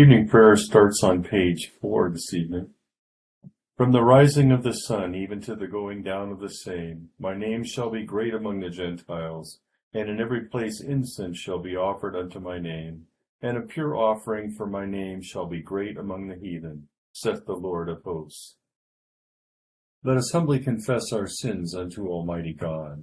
Evening prayer starts on page four this evening. From the rising of the sun even to the going down of the same, my name shall be great among the Gentiles, and in every place incense shall be offered unto my name, and a pure offering for my name shall be great among the heathen, saith the Lord of hosts. Let us humbly confess our sins unto Almighty God.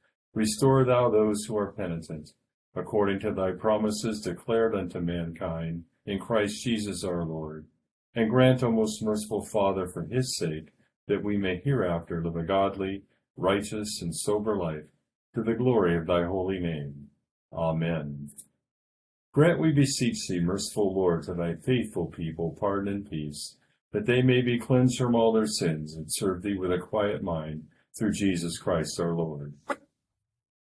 Restore thou those who are penitent, according to thy promises declared unto mankind in Christ Jesus our Lord. And grant, O most merciful Father, for his sake, that we may hereafter live a godly, righteous, and sober life, to the glory of thy holy name. Amen. Grant, we beseech thee, merciful Lord, to thy faithful people pardon and peace, that they may be cleansed from all their sins and serve thee with a quiet mind, through Jesus Christ our Lord.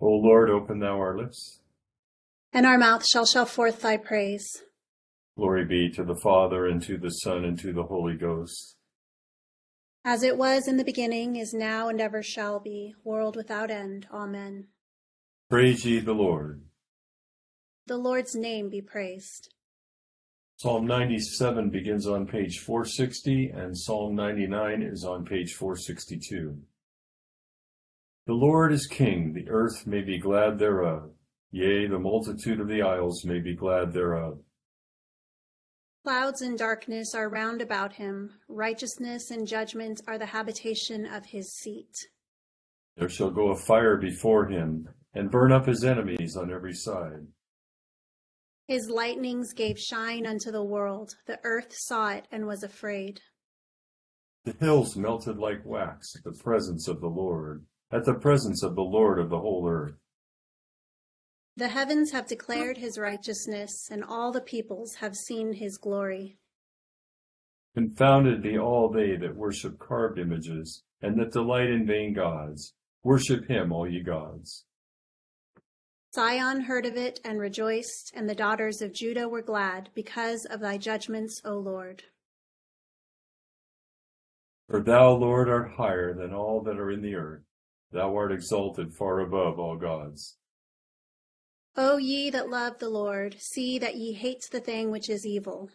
O Lord, open thou our lips. And our mouth shall show forth thy praise. Glory be to the Father, and to the Son, and to the Holy Ghost. As it was in the beginning, is now, and ever shall be, world without end. Amen. Praise ye the Lord. The Lord's name be praised. Psalm 97 begins on page 460, and Psalm 99 is on page 462. The Lord is king, the earth may be glad thereof. Yea, the multitude of the isles may be glad thereof. Clouds and darkness are round about him. Righteousness and judgment are the habitation of his seat. There shall go a fire before him, and burn up his enemies on every side. His lightnings gave shine unto the world. The earth saw it and was afraid. The hills melted like wax at the presence of the Lord at the presence of the Lord of the whole earth. The heavens have declared his righteousness, and all the peoples have seen his glory. Confounded be all they that worship carved images, and that delight in vain gods. Worship him, all ye gods. Zion heard of it and rejoiced, and the daughters of Judah were glad because of thy judgments, O Lord. For thou, Lord, art higher than all that are in the earth. Thou art exalted far above all gods. O ye that love the Lord, see that ye hate the thing which is evil.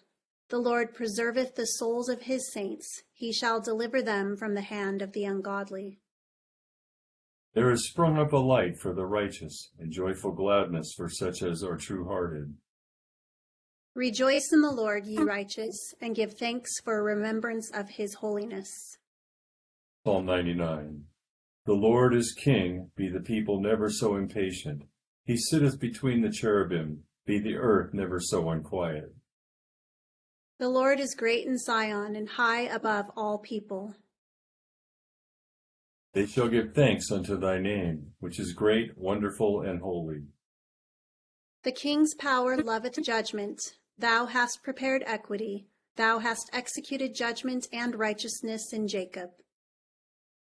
The Lord preserveth the souls of his saints, he shall deliver them from the hand of the ungodly. There is sprung up a light for the righteous, and joyful gladness for such as are true hearted. Rejoice in the Lord, ye righteous, and give thanks for remembrance of his holiness. Psalm 99 the Lord is king, be the people never so impatient. He sitteth between the cherubim, be the earth never so unquiet. The Lord is great in Zion and high above all people. They shall give thanks unto thy name, which is great, wonderful, and holy. The king's power loveth judgment. Thou hast prepared equity. Thou hast executed judgment and righteousness in Jacob.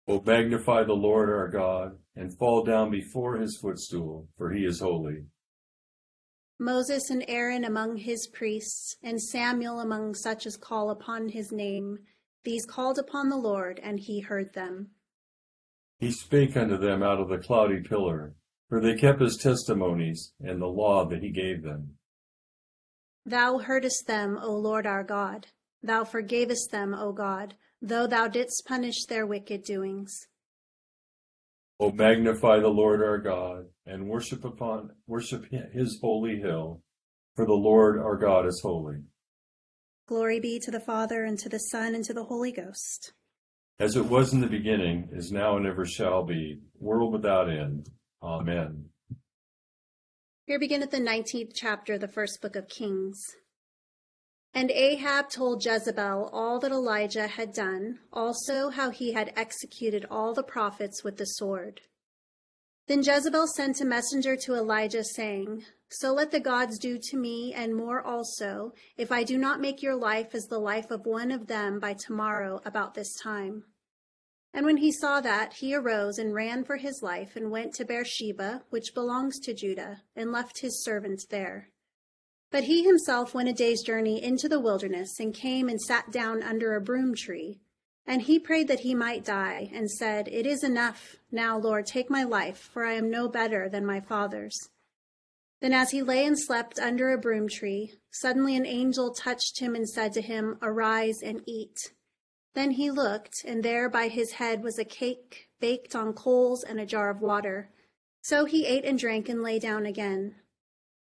O magnify the Lord our God, and fall down before his footstool, for he is holy. Moses and Aaron among his priests, and Samuel among such as call upon his name, these called upon the Lord, and he heard them. He spake unto them out of the cloudy pillar, for they kept his testimonies and the law that he gave them. Thou heardest them, O Lord our God. Thou forgavest them, O God though thou didst punish their wicked doings. O magnify the Lord our God, and worship upon worship his holy hill, for the Lord our God is holy. Glory be to the Father, and to the Son, and to the Holy Ghost. As it was in the beginning, is now, and ever shall be, world without end. Amen. Here beginneth the nineteenth chapter of the first book of Kings. And Ahab told Jezebel all that Elijah had done, also how he had executed all the prophets with the sword. Then Jezebel sent a messenger to Elijah, saying, So let the gods do to me, and more also, if I do not make your life as the life of one of them by tomorrow about this time. And when he saw that, he arose and ran for his life, and went to Beersheba, which belongs to Judah, and left his servant there. But he himself went a day's journey into the wilderness, and came and sat down under a broom tree. And he prayed that he might die, and said, It is enough. Now, Lord, take my life, for I am no better than my father's. Then, as he lay and slept under a broom tree, suddenly an angel touched him and said to him, Arise and eat. Then he looked, and there by his head was a cake baked on coals and a jar of water. So he ate and drank and lay down again.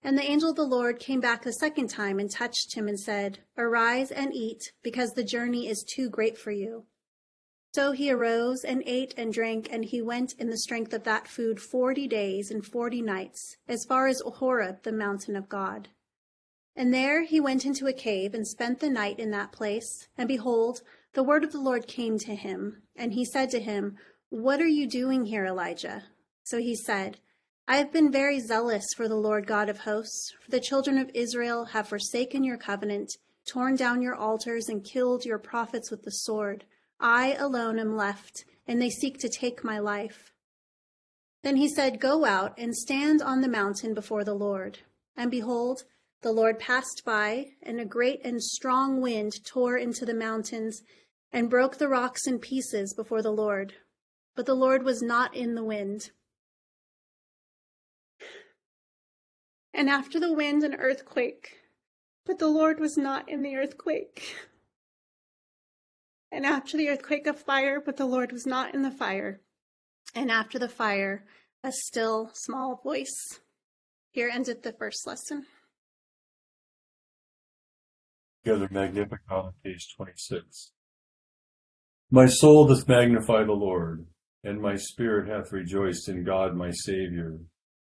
And the angel of the Lord came back a second time and touched him and said, Arise and eat, because the journey is too great for you. So he arose and ate and drank, and he went in the strength of that food forty days and forty nights, as far as Horeb, the mountain of God. And there he went into a cave and spent the night in that place. And behold, the word of the Lord came to him, and he said to him, What are you doing here, Elijah? So he said, I have been very zealous for the Lord God of hosts, for the children of Israel have forsaken your covenant, torn down your altars, and killed your prophets with the sword. I alone am left, and they seek to take my life. Then he said, Go out and stand on the mountain before the Lord. And behold, the Lord passed by, and a great and strong wind tore into the mountains and broke the rocks in pieces before the Lord. But the Lord was not in the wind. And after the wind, an earthquake. But the Lord was not in the earthquake. And after the earthquake, a fire, but the Lord was not in the fire. And after the fire, a still small voice. Here ended the first lesson. Together, Magnificat, page 26. My soul doth magnify the Lord, and my spirit hath rejoiced in God my Saviour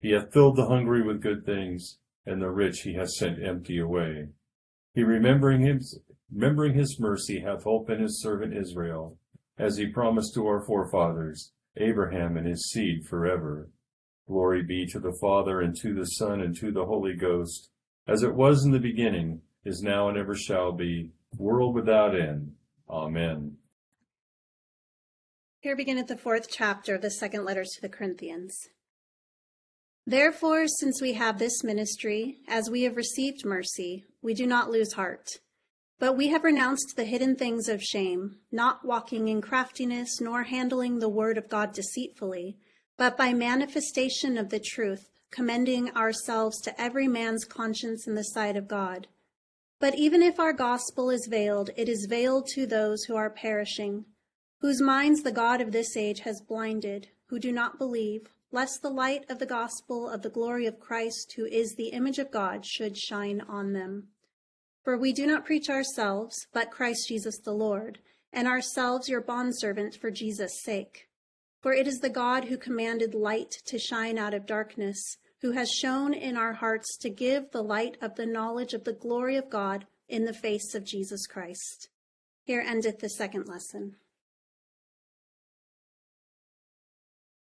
He hath filled the hungry with good things, and the rich he hath sent empty away. He remembering his, remembering his mercy hath hope in his servant Israel, as he promised to our forefathers, Abraham and his seed forever. Glory be to the Father, and to the Son, and to the Holy Ghost, as it was in the beginning, is now, and ever shall be, world without end. Amen. Here beginneth the fourth chapter of the second letter to the Corinthians. Therefore, since we have this ministry, as we have received mercy, we do not lose heart. But we have renounced the hidden things of shame, not walking in craftiness, nor handling the word of God deceitfully, but by manifestation of the truth, commending ourselves to every man's conscience in the sight of God. But even if our gospel is veiled, it is veiled to those who are perishing, whose minds the God of this age has blinded, who do not believe lest the light of the gospel of the glory of Christ, who is the image of God, should shine on them. For we do not preach ourselves, but Christ Jesus the Lord, and ourselves your bondservants for Jesus' sake. For it is the God who commanded light to shine out of darkness, who has shone in our hearts to give the light of the knowledge of the glory of God in the face of Jesus Christ. Here endeth the second lesson.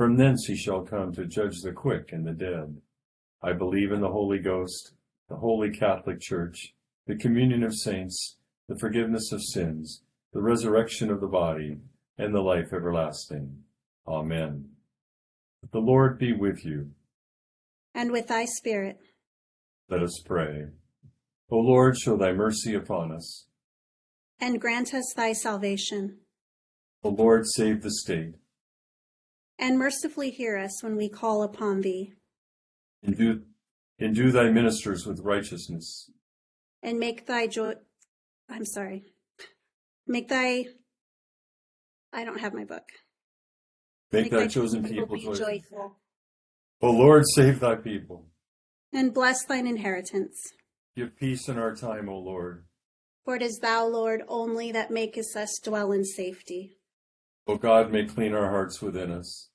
From thence he shall come to judge the quick and the dead. I believe in the Holy Ghost, the Holy Catholic Church, the communion of saints, the forgiveness of sins, the resurrection of the body, and the life everlasting. Amen. The Lord be with you. And with thy spirit. Let us pray. O Lord, show thy mercy upon us. And grant us thy salvation. O Lord, save the state. And mercifully hear us when we call upon thee. Endue, endue thy ministers with righteousness. And make thy joy. I'm sorry. Make thy. I don't have my book. Make, thy chosen people be joyful. joyful. O Lord, save thy people. And bless thine inheritance. Give peace in our time, O Lord. For it is thou, Lord, only that makest us dwell in safety. O God, may clean our hearts within us.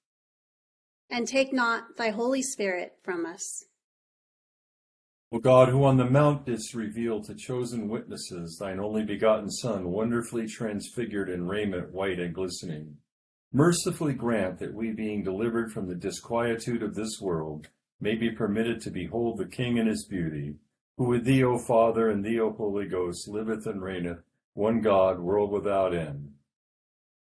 And take not thy Holy Spirit from us. O God, who on the mount didst reveal to chosen witnesses thine only begotten Son, wonderfully transfigured in raiment white and glistening, mercifully grant that we, being delivered from the disquietude of this world, may be permitted to behold the King in his beauty, who with thee, O Father, and thee, O Holy Ghost, liveth and reigneth, one God, world without end.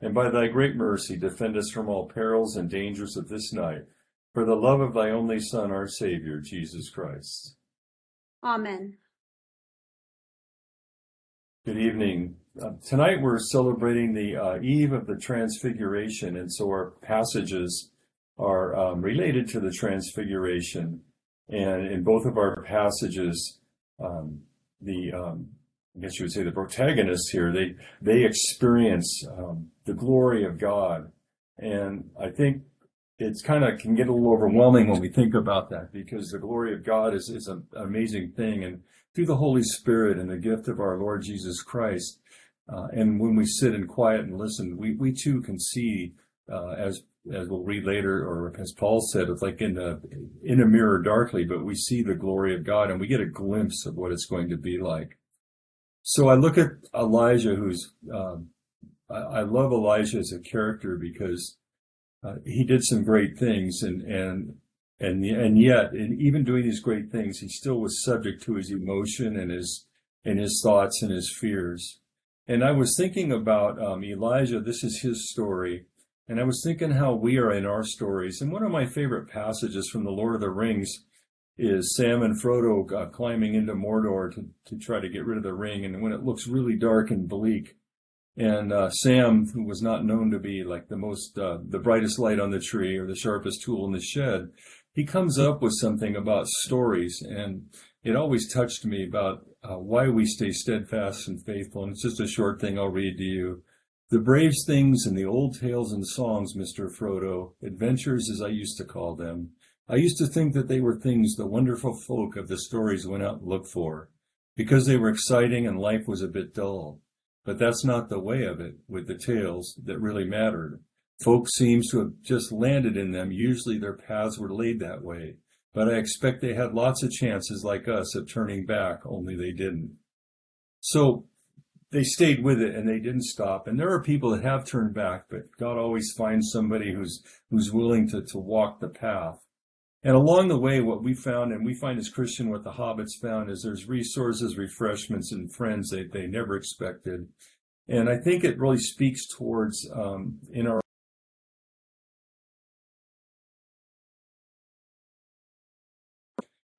and by thy great mercy defend us from all perils and dangers of this night, for the love of thy only Son, our Savior, Jesus Christ. Amen. Good evening. Uh, tonight we're celebrating the uh, eve of the Transfiguration, and so our passages are um, related to the Transfiguration. And in both of our passages, um, the um, I guess you would say the protagonists here they they experience um, the glory of God, and I think it's kind of can get a little overwhelming when we think about that because the glory of God is is an amazing thing, and through the Holy Spirit and the gift of our Lord Jesus Christ, uh, and when we sit in quiet and listen, we we too can see uh, as as we'll read later, or as Paul said, it's like in a in a mirror darkly, but we see the glory of God and we get a glimpse of what it's going to be like. So I look at Elijah, who's um, I, I love Elijah as a character because uh, he did some great things, and and and and yet, in even doing these great things, he still was subject to his emotion and his and his thoughts and his fears. And I was thinking about um, Elijah. This is his story, and I was thinking how we are in our stories. And one of my favorite passages from the Lord of the Rings is Sam and Frodo uh, climbing into Mordor to, to try to get rid of the ring. And when it looks really dark and bleak, and uh, Sam, who was not known to be like the most, uh, the brightest light on the tree or the sharpest tool in the shed, he comes up with something about stories. And it always touched me about uh, why we stay steadfast and faithful. And it's just a short thing I'll read to you. The brave things in the old tales and songs, Mr. Frodo, adventures as I used to call them, I used to think that they were things the wonderful folk of the stories went out and looked for, because they were exciting and life was a bit dull. But that's not the way of it with the tales that really mattered. Folk seems to have just landed in them. Usually their paths were laid that way. But I expect they had lots of chances like us of turning back, only they didn't. So they stayed with it and they didn't stop. And there are people that have turned back, but God always finds somebody who's who's willing to, to walk the path. And along the way, what we found, and we find as Christian what the hobbits found, is there's resources, refreshments, and friends that they never expected. And I think it really speaks towards um, in our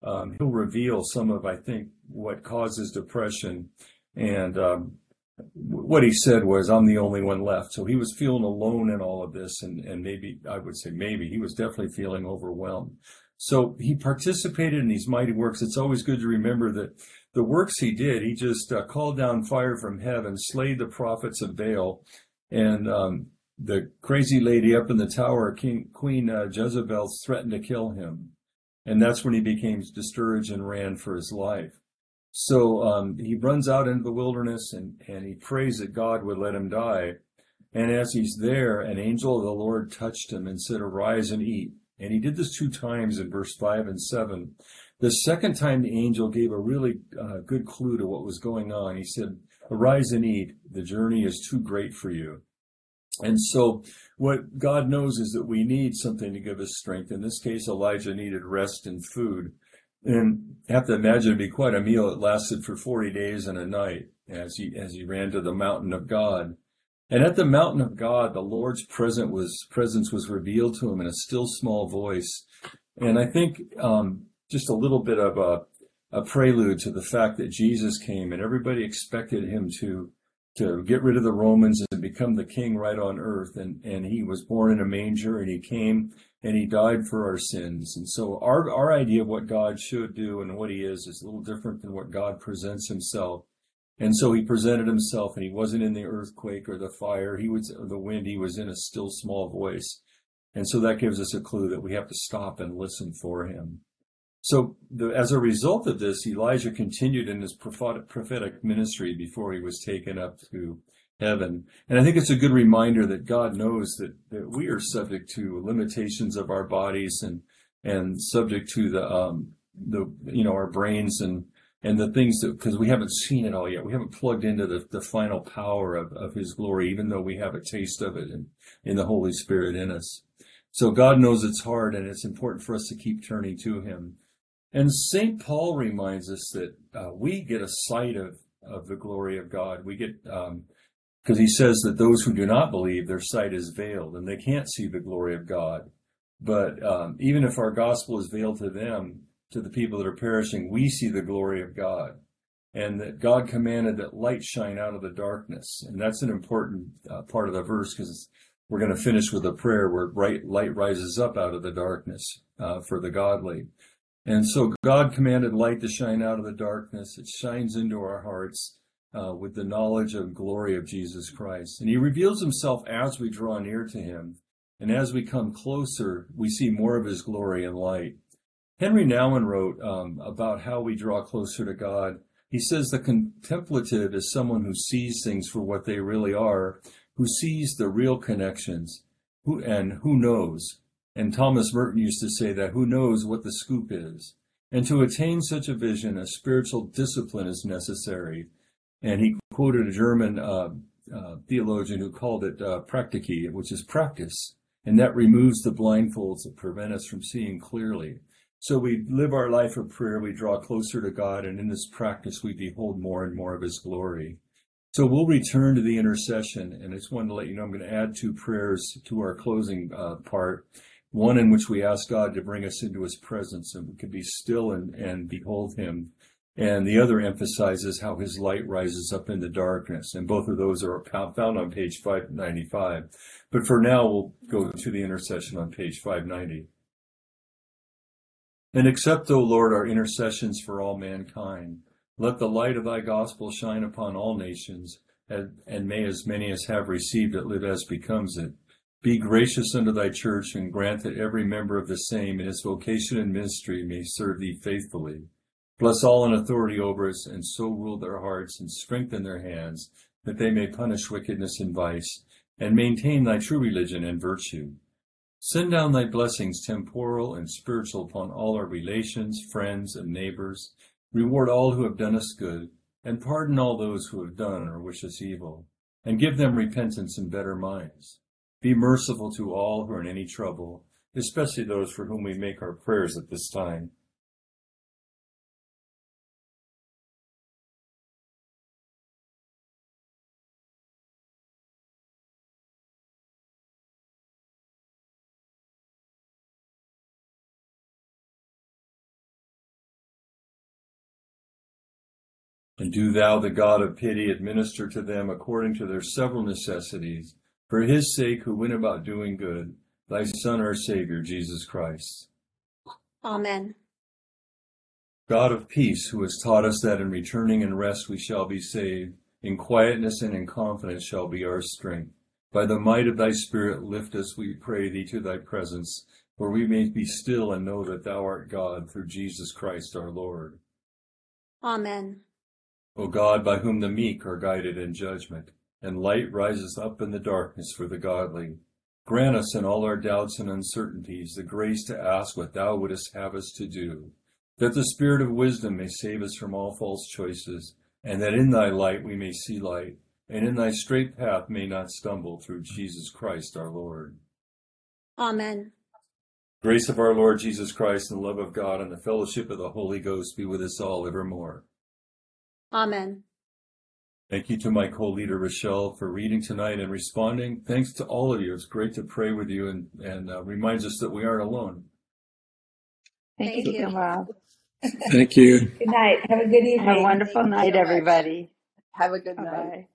um, he'll reveal some of, I think, what causes depression. And um, what he said was, I'm the only one left. So he was feeling alone in all of this. And, and maybe, I would say maybe, he was definitely feeling overwhelmed. So he participated in these mighty works. It's always good to remember that the works he did, he just uh, called down fire from heaven, slayed the prophets of Baal, and um, the crazy lady up in the tower, King, Queen uh, Jezebel, threatened to kill him. And that's when he became discouraged and ran for his life. So um, he runs out into the wilderness and, and he prays that God would let him die. And as he's there, an angel of the Lord touched him and said, Arise and eat. And he did this two times in verse 5 and 7. The second time, the angel gave a really uh, good clue to what was going on. He said, Arise and eat. The journey is too great for you. And so what God knows is that we need something to give us strength. In this case, Elijah needed rest and food. And have to imagine it'd be quite a meal. It lasted for 40 days and a night as he, as he ran to the mountain of God. And at the mountain of God, the Lord's presence was, presence was revealed to him in a still small voice. And I think, um, just a little bit of a, a prelude to the fact that Jesus came and everybody expected him to to get rid of the Romans and become the king right on earth. And, and he was born in a manger and he came and he died for our sins. And so our, our idea of what God should do and what he is is a little different than what God presents himself. And so he presented himself and he wasn't in the earthquake or the fire. He was the wind. He was in a still small voice. And so that gives us a clue that we have to stop and listen for him. So, the, as a result of this, Elijah continued in his prophetic ministry before he was taken up to heaven. And I think it's a good reminder that God knows that, that we are subject to limitations of our bodies and and subject to the um, the you know our brains and and the things that because we haven't seen it all yet. We haven't plugged into the, the final power of, of his glory, even though we have a taste of it in, in the Holy Spirit in us. So God knows it's hard and it's important for us to keep turning to him. And St. Paul reminds us that uh, we get a sight of, of the glory of God. We get, because he says that those who do not believe, their sight is veiled and they can't see the glory of God. But um, even if our gospel is veiled to them, to the people that are perishing, we see the glory of God. And that God commanded that light shine out of the darkness. And that's an important uh, part of the verse because we're going to finish with a prayer where bright light rises up out of the darkness uh, for the godly. And so God commanded light to shine out of the darkness. It shines into our hearts uh, with the knowledge of glory of Jesus Christ. And he reveals himself as we draw near to him. And as we come closer, we see more of his glory and light. Henri Nouwen wrote um, about how we draw closer to God. He says the contemplative is someone who sees things for what they really are, who sees the real connections, who, and who knows. And Thomas Merton used to say that who knows what the scoop is. And to attain such a vision, a spiritual discipline is necessary. And he quoted a German uh, uh, theologian who called it uh, which is practice. And that removes the blindfolds that prevent us from seeing clearly. So we live our life of prayer, we draw closer to God, and in this practice we behold more and more of His glory. So we'll return to the intercession, and I just wanted to let you know I'm going to add two prayers to our closing uh, part one in which we ask God to bring us into his presence and we can be still and, and behold him. And the other emphasizes how his light rises up in the darkness. And both of those are found on page 595. But for now, we'll go to the intercession on page 590. And accept, O Lord, our intercessions for all mankind. Let the light of thy gospel shine upon all nations, and, may as many as have received it live as becomes it. Be gracious unto thy church, and grant that every member of the same in his vocation and ministry may serve thee faithfully. Bless all in authority over us, and so rule their hearts, and strengthen their hands, that they may punish wickedness and vice, and maintain thy true religion and virtue. Send down thy blessings, temporal and spiritual, upon all our relations, friends, and neighbors. Reward all who have done us good, and pardon all those who have done or wish us evil, and give them repentance and better minds. Be merciful to all who are in any trouble, especially those for whom we make our prayers at this time. And do thou, the God of pity, administer to them according to their several necessities, for his sake who went about doing good, thy Son, our Savior, Jesus Christ. Amen. God of peace, who has taught us that in returning in rest we shall be saved, in quietness and in confidence shall be our strength. By the might of thy Spirit, lift us, we pray thee, to thy presence, where we may be still and know that thou art God through Jesus Christ our Lord. Amen. O God, by whom the meek are guided in judgment, and light rises up in the darkness for the godly, grant us in all our doubts and uncertainties the grace to ask what thou wouldest have us to do, that the spirit of wisdom may save us from all false choices, and that in thy light we may see light, and in thy straight path may not stumble through Jesus Christ our Lord. Amen. Grace of our Lord Jesus Christ, and the love of God, and the fellowship of the Holy Ghost be with us all evermore. Amen. Thank you to my co-leader Rochelle for reading tonight and responding. Thanks to all of you. It's great to pray with you and, and uh, reminds us that we aren't alone. Thank, Thank you, you. Thank you. Good night. Have a good evening. Have a wonderful Thank night, everybody. Have a good night. Bye-bye.